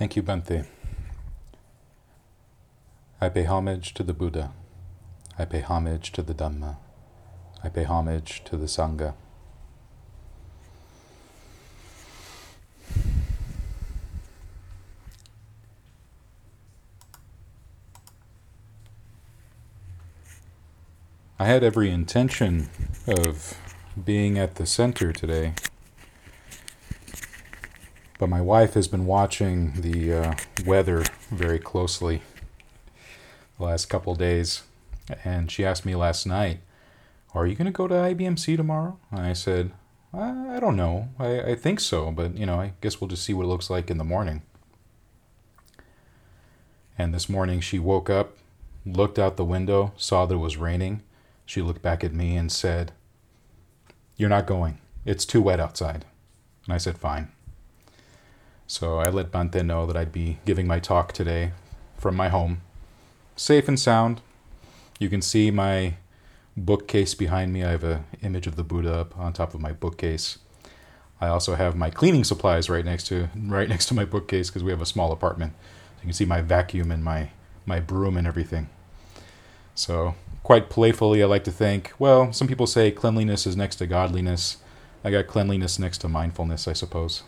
Thank you, Bhante. I pay homage to the Buddha. I pay homage to the Dhamma. I pay homage to the Sangha. I had every intention of being at the center today, but my wife has been watching the uh, weather very closely the last couple days, and she asked me last night, "Are you going to go to IBMC tomorrow?" And I said, "I, I don't know. I, I think so, but you know, I guess we'll just see what it looks like in the morning." And this morning she woke up, looked out the window, saw that it was raining. She looked back at me and said, You're not going. It's too wet outside. And I said, Fine. So I let Bhante know that I'd be giving my talk today from my home, safe and sound. You can see my bookcase behind me. I have an image of the Buddha up on top of my bookcase. I also have my cleaning supplies right next to right next to my bookcase because we have a small apartment. So You can see my vacuum and my, my broom and everything. So, quite playfully, I like to think, well, some people say cleanliness is next to godliness. I got cleanliness next to mindfulness, I suppose.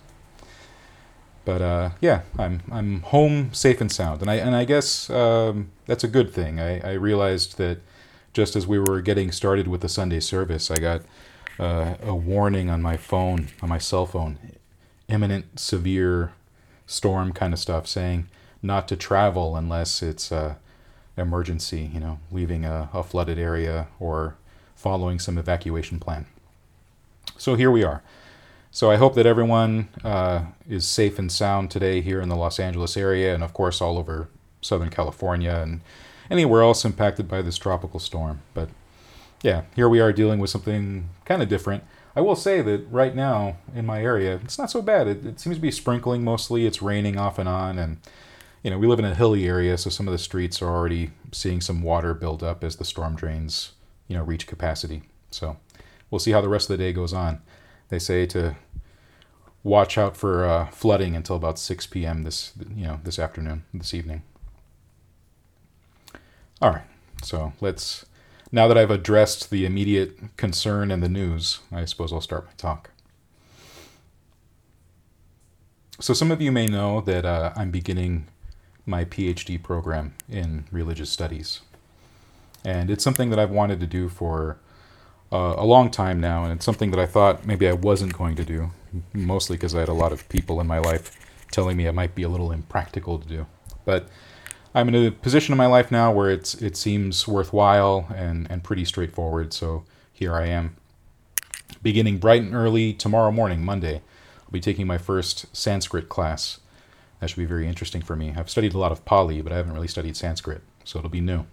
But uh, yeah, I'm I'm home safe and sound, and I and I guess um, that's a good thing. I, I realized that just as we were getting started with the Sunday service, I got uh, a warning on my phone, on my cell phone, imminent severe storm kind of stuff, saying not to travel unless it's a emergency, you know, leaving a, a flooded area or following some evacuation plan. So here we are. So I hope that everyone uh, is safe and sound today here in the Los Angeles area, and of course all over Southern California and anywhere else impacted by this tropical storm. But yeah, here we are dealing with something kind of different. I will say that right now in my area, it's not so bad. It, it seems to be sprinkling mostly. It's raining off and on, and you know, we live in a hilly area, so some of the streets are already seeing some water build up as the storm drains, you know, reach capacity. So we'll see how the rest of the day goes on. They say to watch out for uh, flooding until about 6 p.m. this, you know, this afternoon, this evening. All right, so let's. Now that I've addressed the immediate concern and the news, I suppose I'll start my talk. So, some of you may know that uh, I'm beginning my PhD program in religious studies. And it's something that I've wanted to do for uh, a long time now, and it's something that I thought maybe I wasn't going to do, mostly because I had a lot of people in my life telling me it might be a little impractical to do. But I'm in a position in my life now where it's it seems worthwhile and, and pretty straightforward, so here I am. Beginning bright and early tomorrow morning, Monday, I'll be taking my first Sanskrit class that should be very interesting for me. I've studied a lot of Pali, but I haven't really studied Sanskrit, so it'll be new.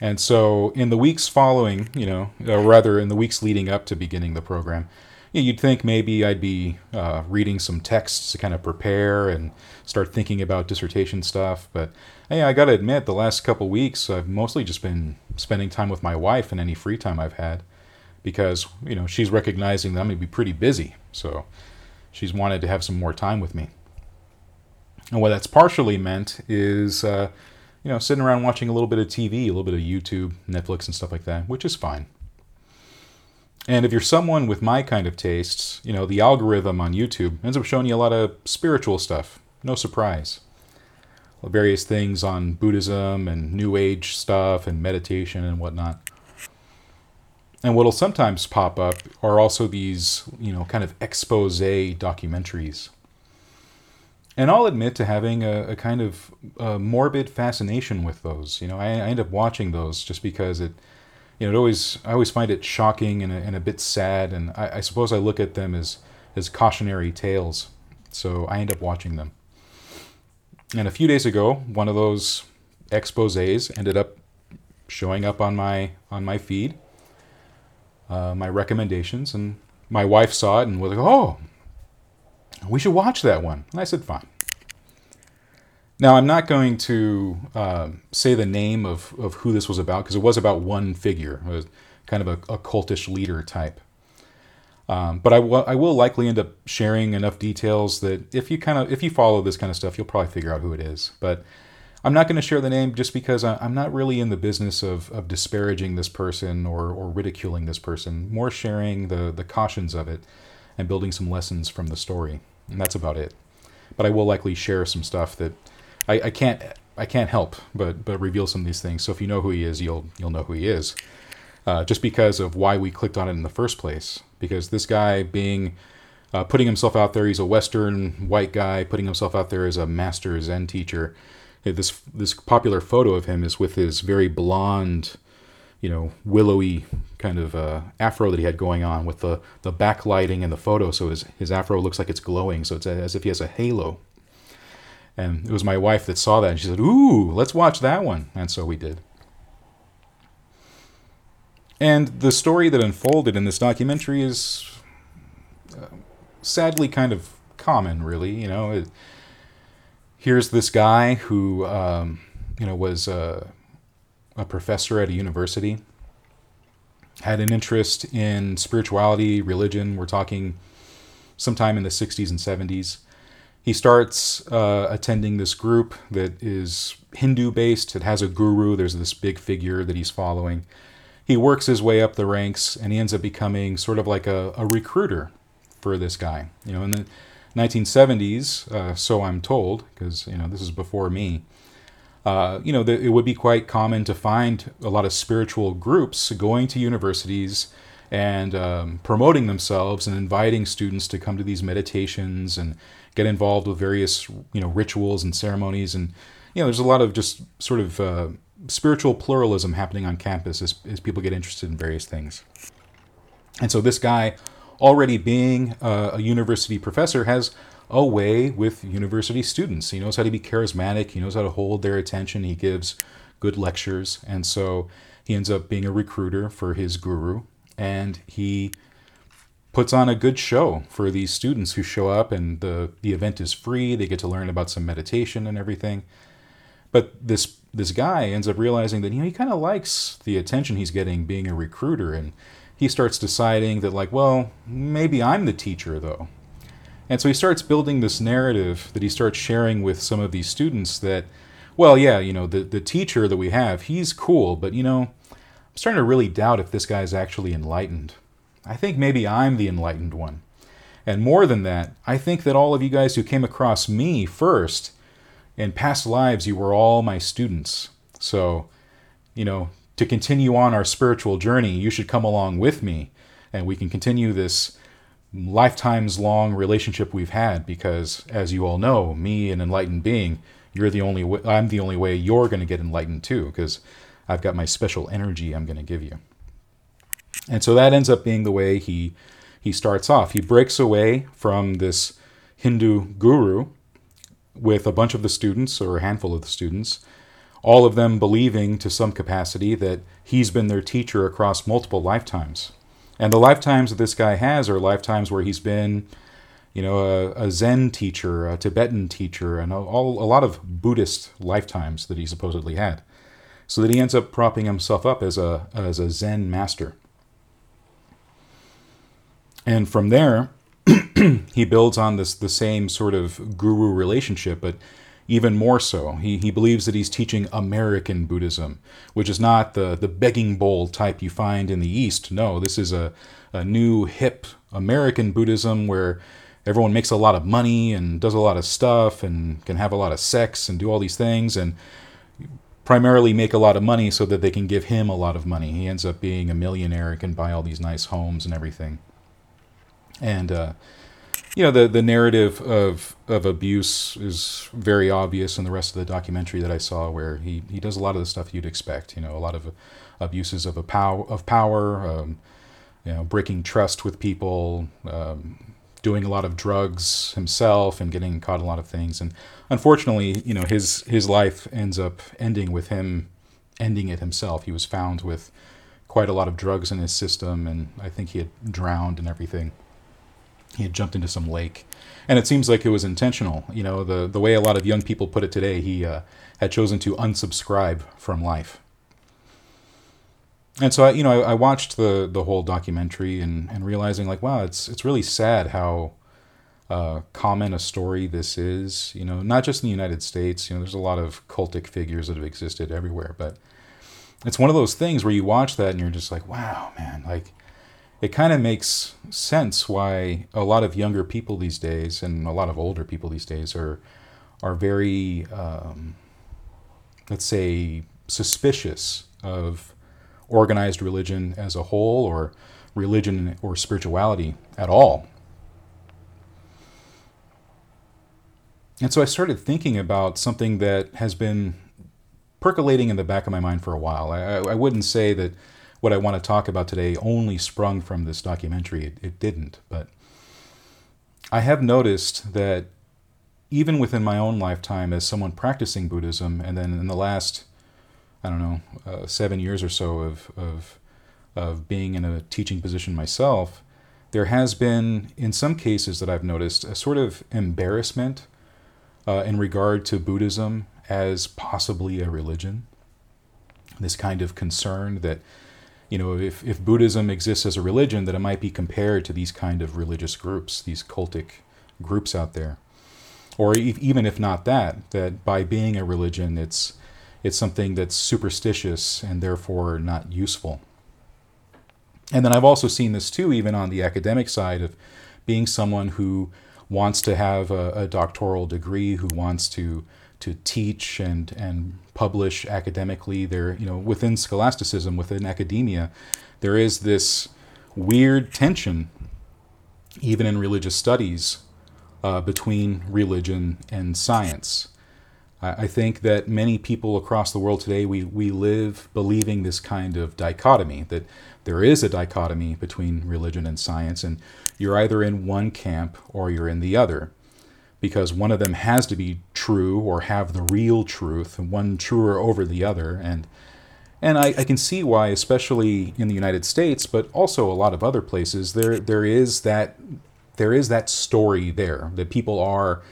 And so, in the weeks following, you know, or rather in the weeks leading up to beginning the program, you'd think maybe I'd be uh, reading some texts to kind of prepare and start thinking about dissertation stuff. But hey, I got to admit, the last couple weeks, I've mostly just been spending time with my wife and any free time I've had because, you know, she's recognizing that I'm going to be pretty busy. So she's wanted to have some more time with me. And what that's partially meant is, uh, you know, sitting around watching a little bit of TV, a little bit of YouTube, Netflix, and stuff like that, which is fine. And if you're someone with my kind of tastes, you know, the algorithm on YouTube ends up showing you a lot of spiritual stuff. No surprise. Various things on Buddhism and New Age stuff and meditation and whatnot. And what'll sometimes pop up are also these, you know, kind of expose documentaries. And I'll admit to having a, a kind of a morbid fascination with those. You know, I, I, end up watching those just because it, you know, it always I always find it shocking and a, and a bit sad, and I, I suppose I look at them as as cautionary tales. So I end up watching them. And a few days ago, one of those exposés ended up showing up on my on my feed uh, my recommendations, and my wife saw it and was like, "Oh, we should watch that one." And I said, "Fine." Now I'm not going to uh, say the name of, of who this was about because it was about one figure, it was kind of a, a cultish leader type. Um, but I will I will likely end up sharing enough details that if you kind of if you follow this kind of stuff, you'll probably figure out who it is. But I'm not going to share the name just because I, am not really in the business of, of disparaging this person or, or ridiculing this person. More sharing the the cautions of it and building some lessons from the story, and that's about it. But I will likely share some stuff that I, I can't I can't help but but reveal some of these things. So if you know who he is, you'll you'll know who he is. Uh, just because of why we clicked on it in the first place. Because this guy being uh, putting himself out there, he's a Western white guy putting himself out there as a master Zen teacher. This this popular photo of him is with his very blonde, you know, willowy kind of uh, afro that he had going on with the the backlighting in the photo, so his his afro looks like it's glowing, so it's as if he has a halo. And it was my wife that saw that, and she said, "Ooh, let's watch that one," and so we did. And the story that unfolded in this documentary is uh, sadly kind of common, really. You know, it, here's this guy who, um, you know, was a, a professor at a university, had an interest in spirituality, religion. We're talking sometime in the 60s and 70s. He starts uh, attending this group that is Hindu based. It has a guru. There's this big figure that he's following he works his way up the ranks and he ends up becoming sort of like a, a recruiter for this guy. You know, in the 1970s, uh, so I'm told, because you know this is before me. Uh, you know, the, it would be quite common to find a lot of spiritual groups going to universities and um, promoting themselves and inviting students to come to these meditations and get involved with various you know rituals and ceremonies and you know there's a lot of just sort of uh, spiritual pluralism happening on campus as, as people get interested in various things. And so this guy, already being a, a university professor, has a way with university students. He knows how to be charismatic, he knows how to hold their attention, he gives good lectures, and so he ends up being a recruiter for his guru, and he puts on a good show for these students who show up and the the event is free. They get to learn about some meditation and everything. But this this guy ends up realizing that you know, he kind of likes the attention he's getting being a recruiter, and he starts deciding that like, well, maybe I'm the teacher though. And so he starts building this narrative that he starts sharing with some of these students that, well, yeah, you know, the, the teacher that we have, he's cool, but you know, I'm starting to really doubt if this guy's actually enlightened. I think maybe I'm the enlightened one. And more than that, I think that all of you guys who came across me first in past lives, you were all my students. So, you know, to continue on our spiritual journey, you should come along with me and we can continue this lifetimes long relationship we've had because as you all know, me an enlightened being, you're the only way, I'm the only way you're going to get enlightened too because I've got my special energy I'm going to give you. And so that ends up being the way he he starts off. He breaks away from this Hindu guru with a bunch of the students, or a handful of the students, all of them believing to some capacity that he's been their teacher across multiple lifetimes. And the lifetimes that this guy has are lifetimes where he's been, you know, a, a Zen teacher, a Tibetan teacher, and a, all, a lot of Buddhist lifetimes that he supposedly had. So that he ends up propping himself up as a, as a Zen master. And from there, he builds on this the same sort of guru relationship, but even more so. He, he believes that he's teaching American Buddhism, which is not the, the begging bowl type you find in the East. No, this is a, a new, hip American Buddhism where everyone makes a lot of money and does a lot of stuff and can have a lot of sex and do all these things and primarily make a lot of money so that they can give him a lot of money. He ends up being a millionaire and can buy all these nice homes and everything. And, uh, you know the the narrative of of abuse is very obvious in the rest of the documentary that I saw, where he he does a lot of the stuff you'd expect. You know, a lot of abuses of a power of power, um, you know, breaking trust with people, um, doing a lot of drugs himself, and getting caught in a lot of things. And unfortunately, you know, his his life ends up ending with him ending it himself. He was found with quite a lot of drugs in his system, and I think he had drowned and everything he had jumped into some lake and it seems like it was intentional you know the the way a lot of young people put it today he uh, had chosen to unsubscribe from life and so I, you know, I, I, watched the the whole documentary and, and realizing like, wow, it's it's really sad how uh, common a story this is. You know, not just in the United States. You know, there's a lot of cultic figures that have existed everywhere, but it's one of those things where you watch that and you're just like, wow, man, like it kind of makes sense why a lot of younger people these days and a lot of older people these days are are very, um, let's say, suspicious of organized religion as a whole or religion or spirituality at all. And so I started thinking about something that has been percolating in the back of my mind for a while. I, I wouldn't say that what I want to talk about today only sprung from this documentary. It, it didn't. But I have noticed that even within my own lifetime as someone practicing Buddhism, and then in the last, I don't know, uh, seven years or so of, of, of being in a teaching position myself, there has been, in some cases that I've noticed, a sort of embarrassment uh, in regard to Buddhism as possibly a religion. This kind of concern that, you know, if, if Buddhism exists as a religion, that it might be compared to these kind of religious groups, these cultic groups out there. Or even if not that, that by being a religion, it's, it's something that's superstitious and therefore not useful. And then I've also seen this too, even on the academic side of being someone who wants to have a, a doctoral degree, who wants to to teach and and publish academically. There, you know, within scholasticism, within academia, there is this weird tension, even in religious studies, uh, between religion and science. I think that many people across the world today, we, we live believing this kind of dichotomy, that there is a dichotomy between religion and science, and you're either in one camp or you're in the other, because one of them has to be true or have the real truth, one truer over the other. And, and I, I can see why, especially in the United States, but also a lot of other places, there, there, is that, there is that story there, that people are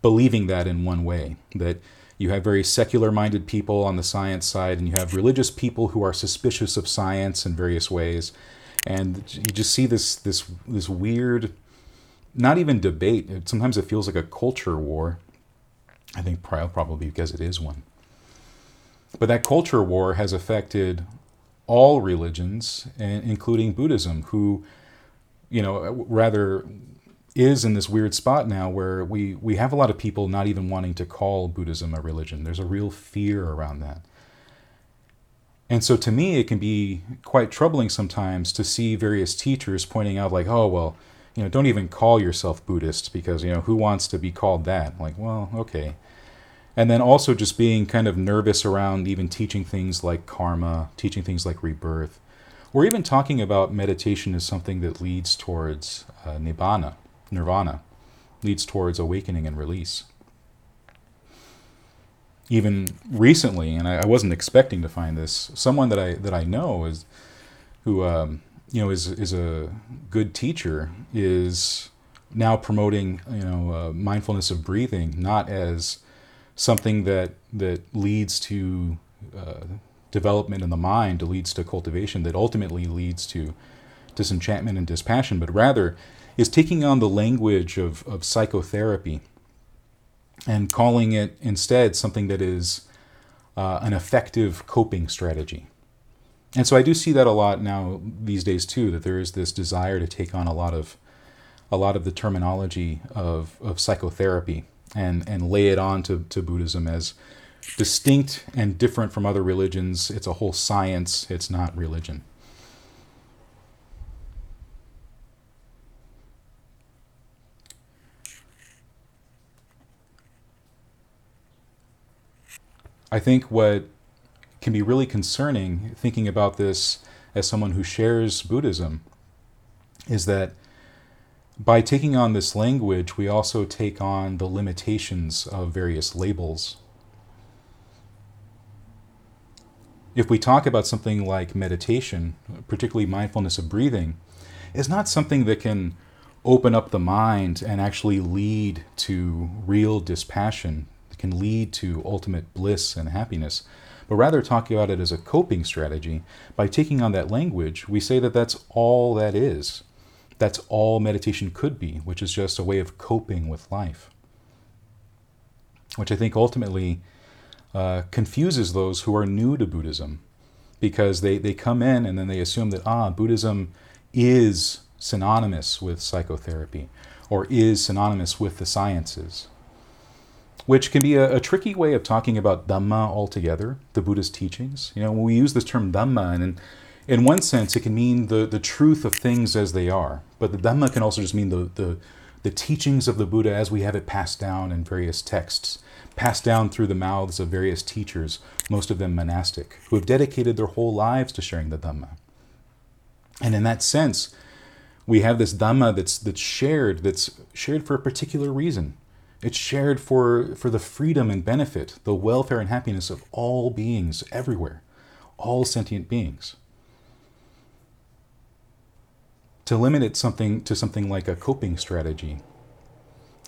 believing that in one way, that you have very secular minded people on the science side, and you have religious people who are suspicious of science in various ways. And you just see this this this weird, not even debate. Sometimes it feels like a culture war. I think probably because it is one. But that culture war has affected all religions, including Buddhism, who, you know, uh, rather is in this weird spot now where we, we have a lot of people not even wanting to call Buddhism a religion. There's a real fear around that. And so to me, it can be quite troubling sometimes to see various teachers pointing out, like, oh, well, you know, don't even call yourself Buddhist because, you know, who wants to be called that? Like, well, okay. And then also just being kind of nervous around even teaching things like karma, teaching things like rebirth, or even talking about meditation as something that leads towards uh, nibbana nirvana, leads towards awakening and release. Even recently, and I, I wasn't expecting to find this, someone that I that I know is who um, you know is is a good teacher is now promoting you know uh, mindfulness of breathing not as something that that leads to uh, development in the mind, leads to cultivation, that ultimately leads to disenchantment and dispassion, but rather is taking on the language of, of psychotherapy and calling it instead something that is uh, an effective coping strategy. And so I do see that a lot now these days too, that there is this desire to take on a lot of a lot of the terminology of, of psychotherapy and, and lay it on to, to Buddhism as distinct and different from other religions. It's a whole science, it's not religion. I think what can be really concerning, thinking about this as someone who shares Buddhism, is that by taking on this language, we also take on the limitations of various labels. If we talk about something like meditation, particularly mindfulness of breathing, is not something that can open up the mind and actually lead to real dispassion, it can lead to ultimate bliss and happiness, but rather talking about it as a coping strategy. By taking on that language, we say that that's all that is. That's all meditation could be, which is just a way of coping with life. Which I think ultimately uh, confuses those who are new to Buddhism because they, they come in and then they assume that, ah, Buddhism is synonymous with psychotherapy or is synonymous with the sciences, which can be a, a, tricky way of talking about Dhamma altogether, the Buddha's teachings. You know, when we use this term Dhamma, and in, in one sense, it can mean the, the truth of things as they are, but the Dhamma can also just mean the, the, the teachings of the Buddha as we have it passed down in various texts, passed down through the mouths of various teachers, most of them monastic, who have dedicated their whole lives to sharing the Dhamma. And in that sense, we have this Dhamma that's, that's shared, that's shared for a particular reason. It's shared for, for the freedom and benefit, the welfare and happiness of all beings everywhere, all sentient beings. To limit it something to something like a coping strategy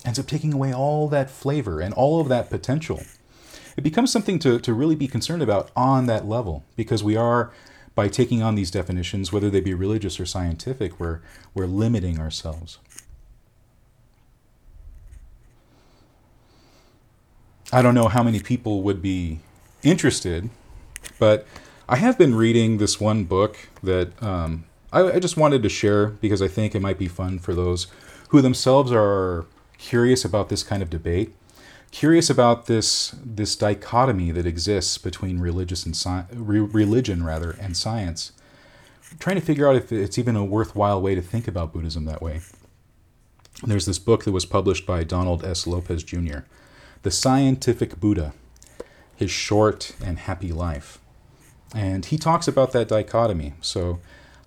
ends up taking away all that flavor and all of that potential. It becomes something to, to really be concerned about on that level because we are by taking on these definitions, whether they be religious or scientific, we're, we're limiting ourselves. I don't know how many people would be interested, but I have been reading this one book that um, I, I just wanted to share because I think it might be fun for those who themselves are curious about this kind of debate curious about this this dichotomy that exists between religious and sci- re- religion rather and science. Trying to figure out if it's even a worthwhile way to think about buddhism that way. There's this book that was published by donald s. Lopez jr the scientific buddha his short and happy life and he talks about that dichotomy so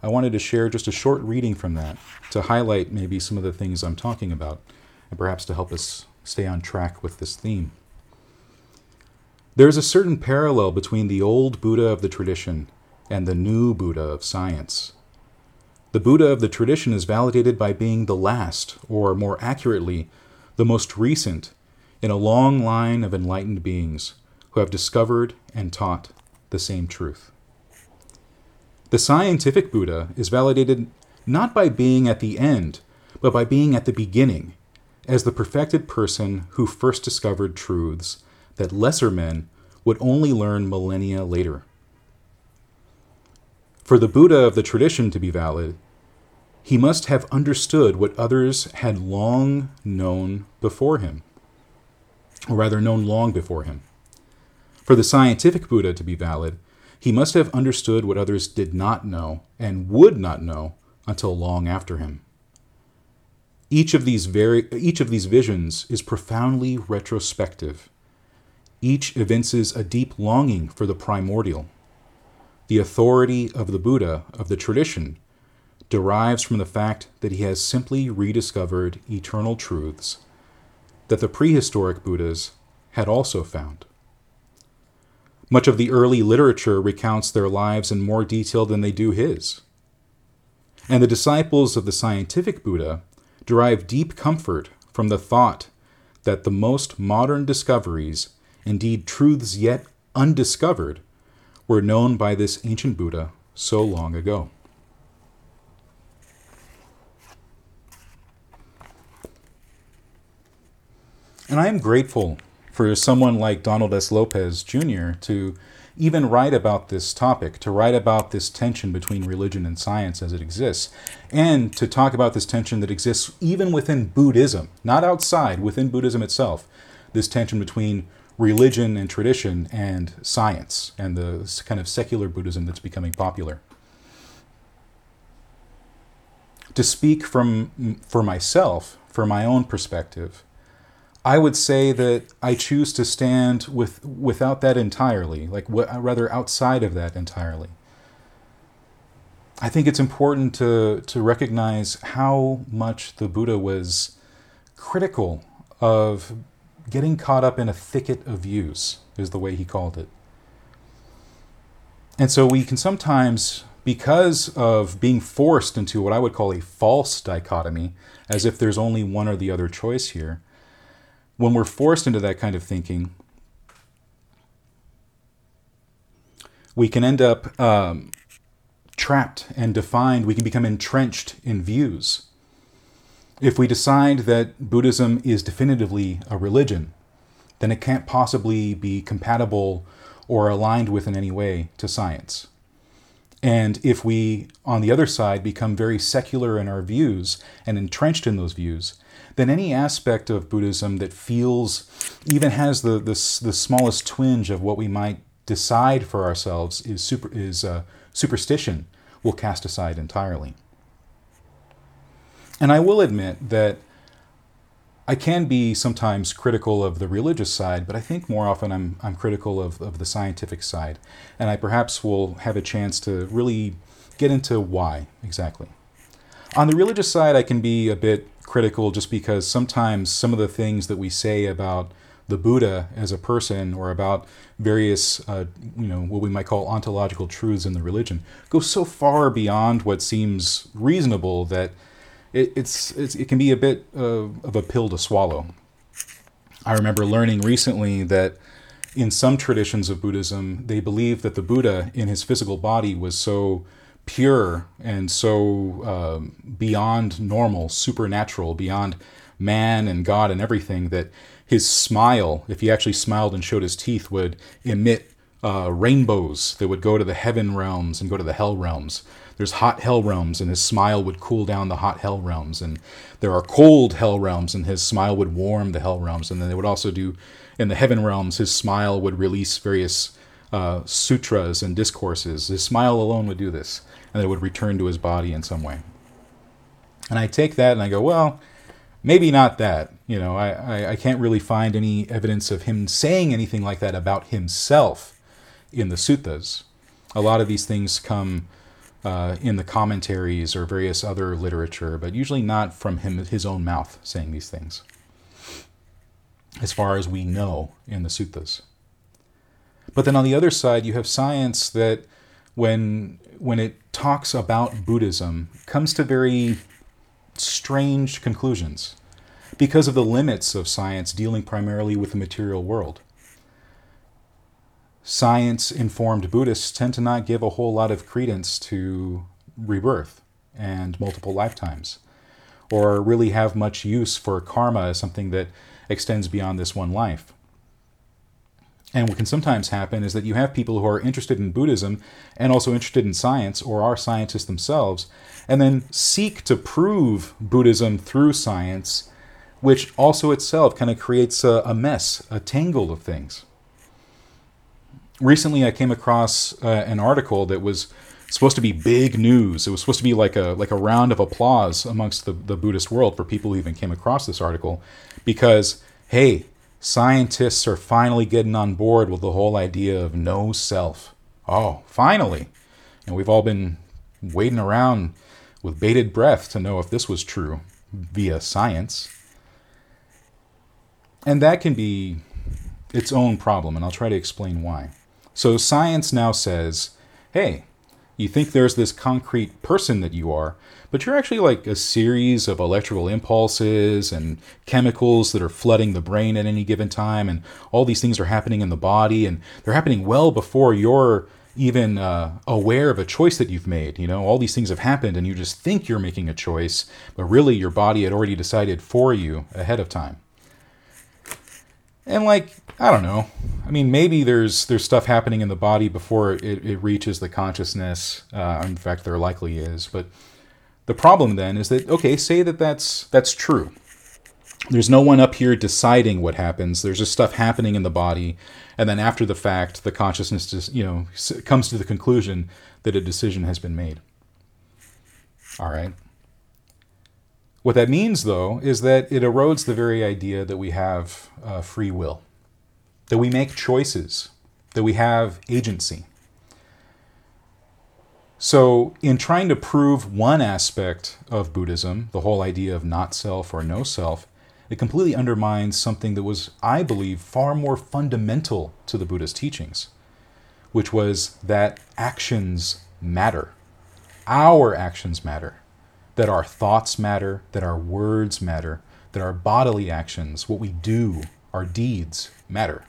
i wanted to share just a short reading from that to highlight maybe some of the things i'm talking about and perhaps to help us stay on track with this theme. There is a certain parallel between the old Buddha of the tradition and the new Buddha of science. The Buddha of the tradition is validated by being the last, or more accurately, the most recent, in a long line of enlightened beings who have discovered and taught the same truth. The scientific Buddha is validated not by being at the end, but by being at the beginning as the perfected person who first discovered truths that lesser men would only learn millennia later. For the Buddha of the tradition to be valid, he must have understood what others had long known before him, or rather, known long before him. For the scientific Buddha to be valid, he must have understood what others did not know and would not know until long after him. Each of these very each of these visions is profoundly retrospective. Each evinces a deep longing for the primordial. The authority of the Buddha of the tradition derives from the fact that he has simply rediscovered eternal truths that the prehistoric Buddhas had also found. Much of the early literature recounts their lives in more detail than they do his. And the disciples of the scientific Buddha derive deep comfort from the thought that the most modern discoveries, indeed truths yet undiscovered, were known by this ancient Buddha so long ago. And I am grateful for someone like Donald S. Lopez Jr. to even write about this topic, to write about this tension between religion and science as it exists, and to talk about this tension that exists even within Buddhism, not outside, within Buddhism itself, this tension between religion and tradition and science and the kind of secular Buddhism that's becoming popular. To speak from for myself, for my own perspective, I would say that I choose to stand with without that entirely, like rather outside of that entirely. I think it's important to to recognize how much the Buddha was critical of getting caught up in a thicket of views, is the way he called it. And so we can sometimes, because of being forced into what I would call a false dichotomy, as if there's only one or the other choice here, when we're forced into that kind of thinking, we can end up um, trapped and defined. We can become entrenched in views. If we decide that Buddhism is definitively a religion, then it can't possibly be compatible or aligned with in any way to science. And if we, on the other side, become very secular in our views and entrenched in those views, then any aspect of Buddhism that feels, even has the, the, the smallest twinge of what we might decide for ourselves is, super, is uh, superstition, will cast aside entirely. And I will admit that I can be sometimes critical of the religious side, but I think more often I'm, I'm critical of, of the scientific side. And I perhaps will have a chance to really get into why exactly. On the religious side, I can be a bit critical just because sometimes some of the things that we say about the Buddha as a person or about various, uh, you know, what we might call ontological truths in the religion go so far beyond what seems reasonable that it, it's, it's, it can be a bit of a pill to swallow. I remember learning recently that in some traditions of Buddhism, they believe that the Buddha in his physical body was so pure and so um, beyond normal, supernatural, beyond man and God and everything that his smile, if he actually smiled and showed his teeth, would emit uh, rainbows that would go to the heaven realms and go to the hell realms there's hot hell realms and his smile would cool down the hot hell realms. And there are cold hell realms and his smile would warm the hell realms. And then they would also do in the heaven realms his smile would release various uh, sutras and discourses. His smile alone would do this and it would return to his body in some way. And i take that and i go well maybe not that. You know I, I, I can't really find any evidence of him saying anything like that about himself in the suttas a lot of these things come uh, in the commentaries or various other literature, but usually not from him his own mouth saying these things, as far as we know in the suttas. But then on the other side, you have science that, when when it talks about Buddhism, comes to very strange conclusions because of the limits of science dealing primarily with the material world science informed Buddhists tend to not give a whole lot of credence to rebirth and multiple lifetimes, or really have much use for karma as something that extends beyond this one life. And what can sometimes happen is that you have people who are interested in Buddhism and also interested in science or are scientists themselves, and then seek to prove Buddhism through science, which also itself kind of creates a, a mess, a tangle of things recently I came across uh, an article that was supposed to be big news. It was supposed to be like a like a round of applause amongst the, the Buddhist world for people who even came across this article, because hey, scientists are finally getting on board with the whole idea of no self. Oh, finally! And we've all been waiting around with bated breath to know if this was true via science. And that can be its own problem, and I'll try to explain why. So science now says, hey, you think there's this concrete person that you are, but you're actually like a series of electrical impulses and chemicals that are flooding the brain at any given time, and all these things are happening in the body, and they're happening well before you're even uh, aware of a choice that you've made. You know, all these things have happened, and you just think you're making a choice, but really your body had already decided for you ahead of time. And like I don't know. I mean, maybe there's there's stuff happening in the body before it, it reaches the consciousness. Uh, in fact, there likely is. But the problem then is that okay, say that that's that's true. There's no one up here deciding what happens. There's just stuff happening in the body, and then after the fact, the consciousness just you know comes to the conclusion that a decision has been made. All right. What that means, though, is that it erodes the very idea that we have uh, free will that we make choices, that we have agency. So, in trying to prove one aspect of Buddhism, the whole idea of not self or no self, it completely undermines something that was, I believe, far more fundamental to the Buddha's teachings, which was that actions matter. Our actions matter. That our thoughts matter, that our words matter, that our bodily actions, what we do, our deeds matter.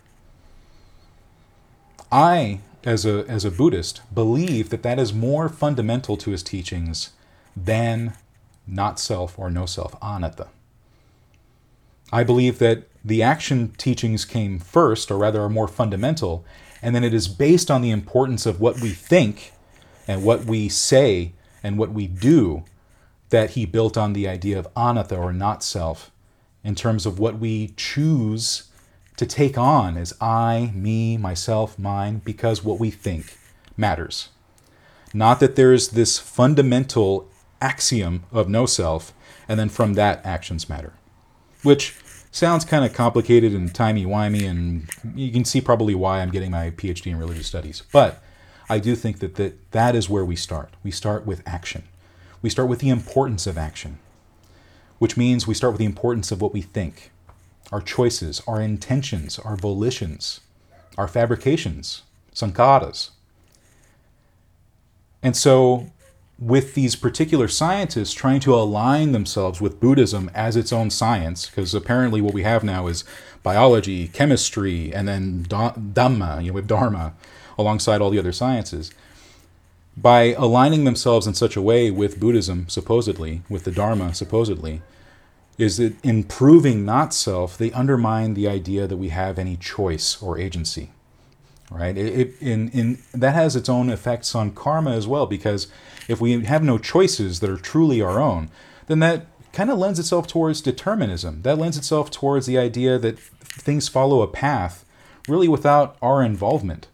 I as a, as a Buddhist, believe that that is more fundamental to his teachings than not self or no self, anatta. I believe that the action teachings came first, or rather are more fundamental, and then it is based on the importance of what we think and what we say and what we do that he built on the idea of anatta or not self in terms of what we choose to take on as I, me, myself, mine, because what we think matters. Not that there's this fundamental axiom of no self, and then from that actions matter. Which sounds kind of complicated and timey-wimey, and you can see probably why I'm getting my PhD in religious studies. But I do think that, that that is where we start. We start with action. We start with the importance of action, which means we start with the importance of what we think, our choices, our intentions, our volitions, our fabrications, sankharas. And so, with these particular scientists trying to align themselves with Buddhism as its own science, because apparently what we have now is biology, chemistry, and then Dhamma, you know, with Dharma, alongside all the other sciences. By aligning themselves in such a way with Buddhism, supposedly, with the Dharma, supposedly, is that in proving not self, they undermine the idea that we have any choice or agency. Right? It, it, in, in, that has its own effects on karma as well, because if we have no choices that are truly our own, then that kind of lends itself towards determinism. That lends itself towards the idea that things follow a path really without our involvement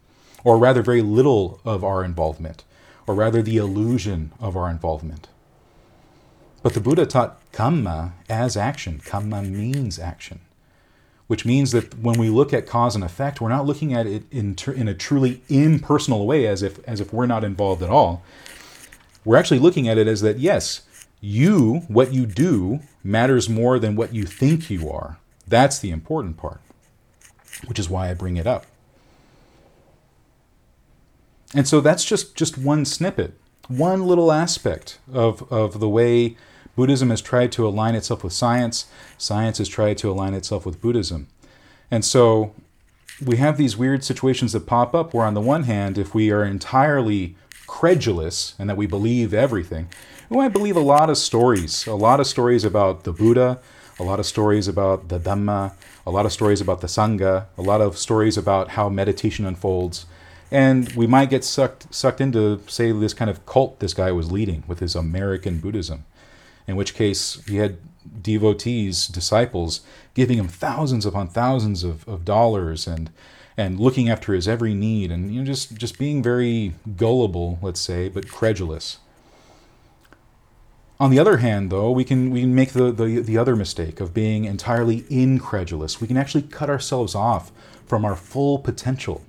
or rather very little of our involvement, or rather the illusion of our involvement. But the Buddha taught kamma as action. Kamma means action, which means that when we look at cause and effect, we're not looking at it in, in a truly impersonal way as if, as if we're not involved at all. We're actually looking at it as that, yes, you, what you do, matters more than what you think you are. That's the important part, which is why I bring it up. And so that's just, just one snippet, one little aspect of, of the way Buddhism has tried to align itself with science, science has tried to align itself with Buddhism. And so we have these weird situations that pop up where, on the one hand, if we are entirely credulous and that we believe everything, we might believe a lot of stories, a lot of stories about the Buddha, a lot of stories about the Dhamma, a lot of stories about the Sangha, a lot of stories about how meditation unfolds. And we might get sucked sucked into, say, this kind of cult this guy was leading with his American Buddhism, in which case he had devotees, disciples, giving him thousands upon thousands of, of dollars and and looking after his every need and you know just just being very gullible, let's say, but credulous. On the other hand, though, we can we can make the, the, the other mistake of being entirely incredulous. We can actually cut ourselves off from our full potential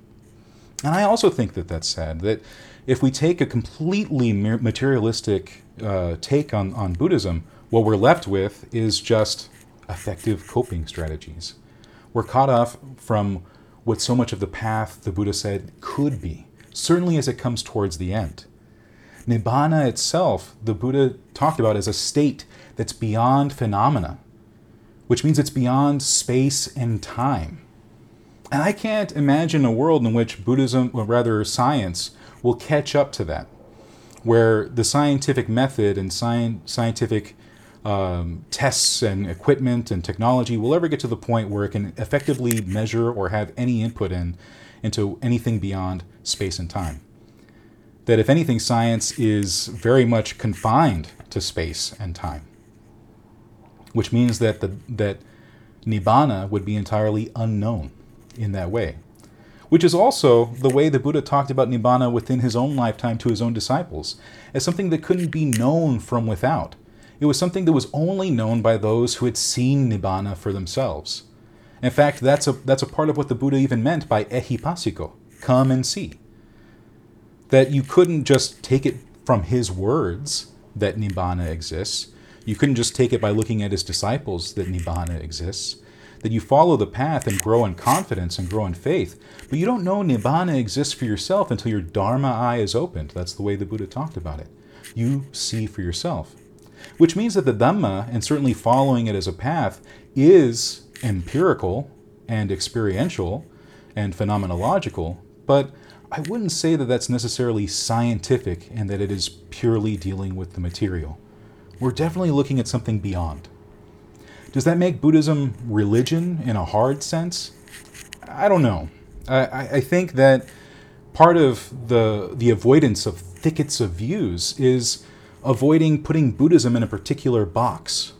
and I also think that that's sad. That if we take a completely materialistic uh, take on, on Buddhism, what we're left with is just effective coping strategies. We're caught off from what so much of the path the Buddha said could be, certainly as it comes towards the end. Nibbana itself, the Buddha talked about as a state that's beyond phenomena, which means it's beyond space and time. And I can't imagine a world in which Buddhism, or rather science, will catch up to that, where the scientific method and sci- scientific um, tests and equipment and technology will ever get to the point where it can effectively measure or have any input in into anything beyond space and time. That if anything, science is very much confined to space and time, which means that the that nibbana would be entirely unknown in that way. Which is also the way the Buddha talked about Nibbana within his own lifetime to his own disciples, as something that couldn't be known from without. It was something that was only known by those who had seen Nibbana for themselves. In fact, that's a, that's a part of what the Buddha even meant by ehipassiko, come and see. That you couldn't just take it from his words that Nibbana exists. You couldn't just take it by looking at his disciples that Nibbana exists that you follow the path and grow in confidence and grow in faith. But you don't know Nibbana exists for yourself until your Dharma eye is opened. That's the way the Buddha talked about it. You see for yourself. Which means that the Dhamma, and certainly following it as a path, is empirical and experiential and phenomenological, but I wouldn't say that that's necessarily scientific and that it is purely dealing with the material. We're definitely looking at something beyond. Does that make Buddhism religion in a hard sense? I don't know. I, I think that part of the the avoidance of thickets of views is avoiding putting Buddhism in a particular box.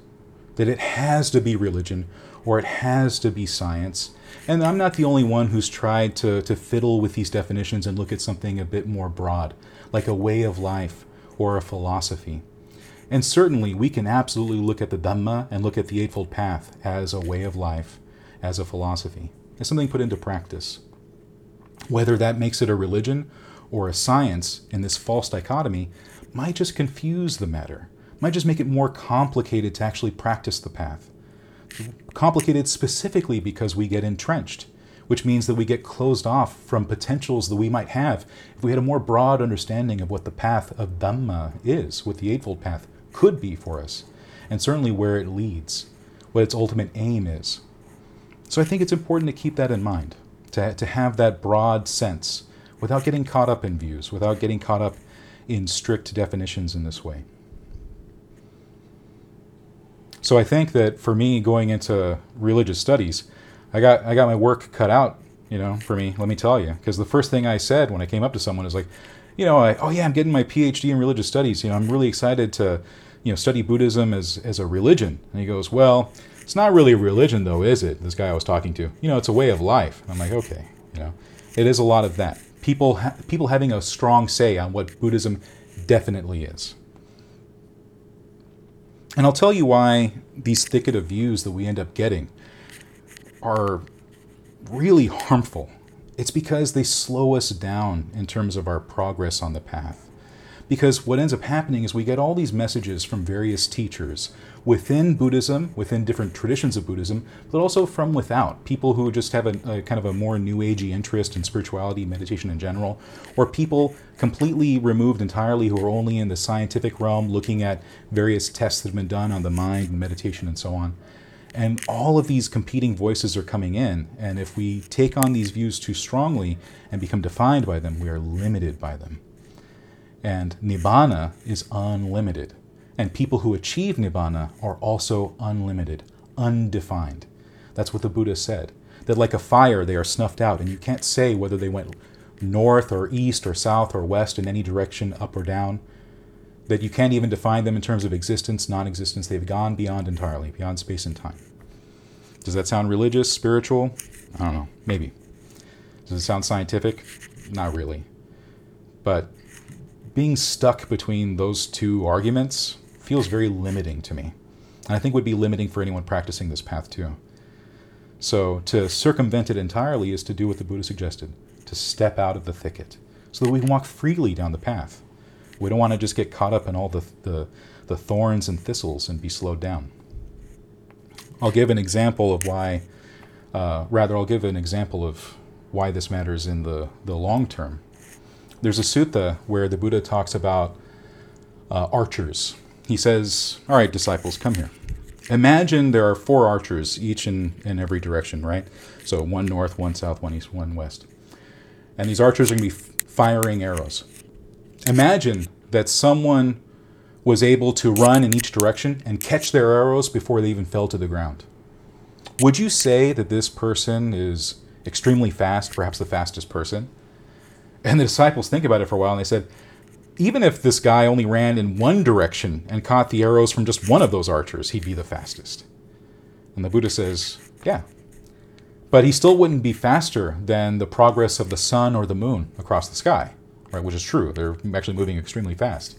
That it has to be religion or it has to be science. And I'm not the only one who's tried to, to fiddle with these definitions and look at something a bit more broad, like a way of life or a philosophy. And certainly, we can absolutely look at the Dhamma and look at the Eightfold Path as a way of life, as a philosophy, as something put into practice. Whether that makes it a religion or a science in this false dichotomy might just confuse the matter, might just make it more complicated to actually practice the path. Complicated specifically because we get entrenched, which means that we get closed off from potentials that we might have if we had a more broad understanding of what the path of Dhamma is, what the Eightfold Path could be for us, and certainly where it leads, what its ultimate aim is. So I think it's important to keep that in mind, to, to have that broad sense without getting caught up in views, without getting caught up in strict definitions in this way. So I think that for me going into religious studies, I got I got my work cut out, you know, for me. Let me tell you, because the first thing I said when I came up to someone is like, you know, I, oh yeah, I'm getting my PhD in religious studies. You know, I'm really excited to, you know, study Buddhism as as a religion. And he goes, well, it's not really a religion though, is it? This guy I was talking to, you know, it's a way of life. I'm like, okay, you know, it is a lot of that. People ha- people having a strong say on what Buddhism definitely is. And I'll tell you why these thicket of views that we end up getting are really harmful it's because they slow us down in terms of our progress on the path. Because what ends up happening is we get all these messages from various teachers within Buddhism, within different traditions of Buddhism, but also from without. People who just have a, a kind of a more new agey interest in spirituality, meditation in general, or people completely removed entirely who are only in the scientific realm looking at various tests that have been done on the mind and meditation and so on. And all of these competing voices are coming in. And if we take on these views too strongly and become defined by them, we are limited by them. And Nibbana is unlimited. And people who achieve Nibbana are also unlimited, undefined. That's what the Buddha said. That like a fire, they are snuffed out, and you can't say whether they went north or east or south or west in any direction, up or down that you can't even define them in terms of existence, non existence. They've gone beyond entirely, beyond space and time. Does that sound religious, spiritual? I don't know. Maybe. Does it sound scientific? Not really. But being stuck between those two arguments feels very limiting to me. And I think would be limiting for anyone practicing this path too. So to circumvent it entirely is to do what the Buddha suggested to step out of the thicket so that we can walk freely down the path. We don't want to just get caught up in all the, the, the thorns and thistles and be slowed down. I'll give an example of why, uh, rather, I'll give an example of why this matters in the, the long term. There's a sutta where the Buddha talks about uh, archers. He says, All right, disciples, come here. Imagine there are four archers, each in, in every direction, right? So one north, one south, one east, one west. And these archers are going to be firing arrows. Imagine that someone was able to run in each direction and catch their arrows before they even fell to the ground. Would you say that this person is extremely fast, perhaps the fastest person? And the disciples think about it for a while and they said, even if this guy only ran in one direction and caught the arrows from just one of those archers, he'd be the fastest. And the Buddha says, yeah. But he still wouldn't be faster than the progress of the sun or the moon across the sky right? Which is true. They're actually moving extremely fast.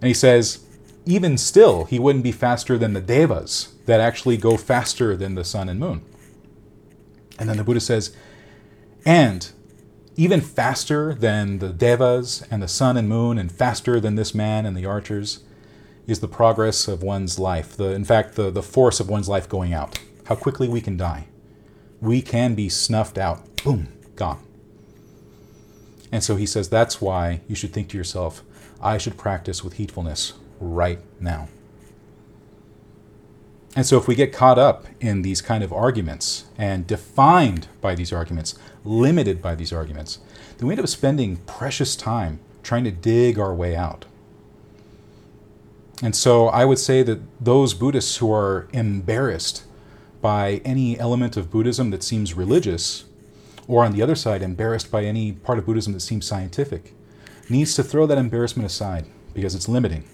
And he says, even still, he wouldn't be faster than the devas that actually go faster than the sun and moon. And then the Buddha says, and even faster than the devas and the sun and moon, and faster than this man and the archers, is the progress of one's life. The, in fact, the, the force of one's life going out. How quickly we can die. We can be snuffed out. Boom, gone. And so he says that's why you should think to yourself, I should practice with heedfulness right now. And so, if we get caught up in these kind of arguments and defined by these arguments, limited by these arguments, then we end up spending precious time trying to dig our way out. And so, I would say that those Buddhists who are embarrassed by any element of Buddhism that seems religious, or on the other side, embarrassed by any part of Buddhism that seems scientific, needs to throw that embarrassment aside because it's limiting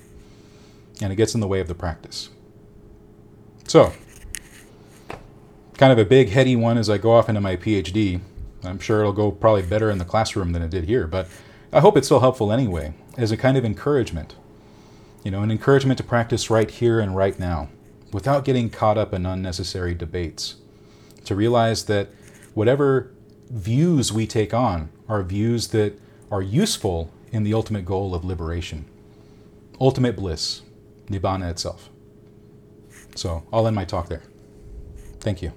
and it gets in the way of the practice. So, kind of a big, heady one as I go off into my PhD. I'm sure it'll go probably better in the classroom than it did here, but I hope it's still helpful anyway, as a kind of encouragement. You know, an encouragement to practice right here and right now, without getting caught up in unnecessary debates. To realize that whatever views we take on are views that are useful in the ultimate goal of liberation, ultimate bliss, Nibbana itself. So I'll end my talk there. Thank you.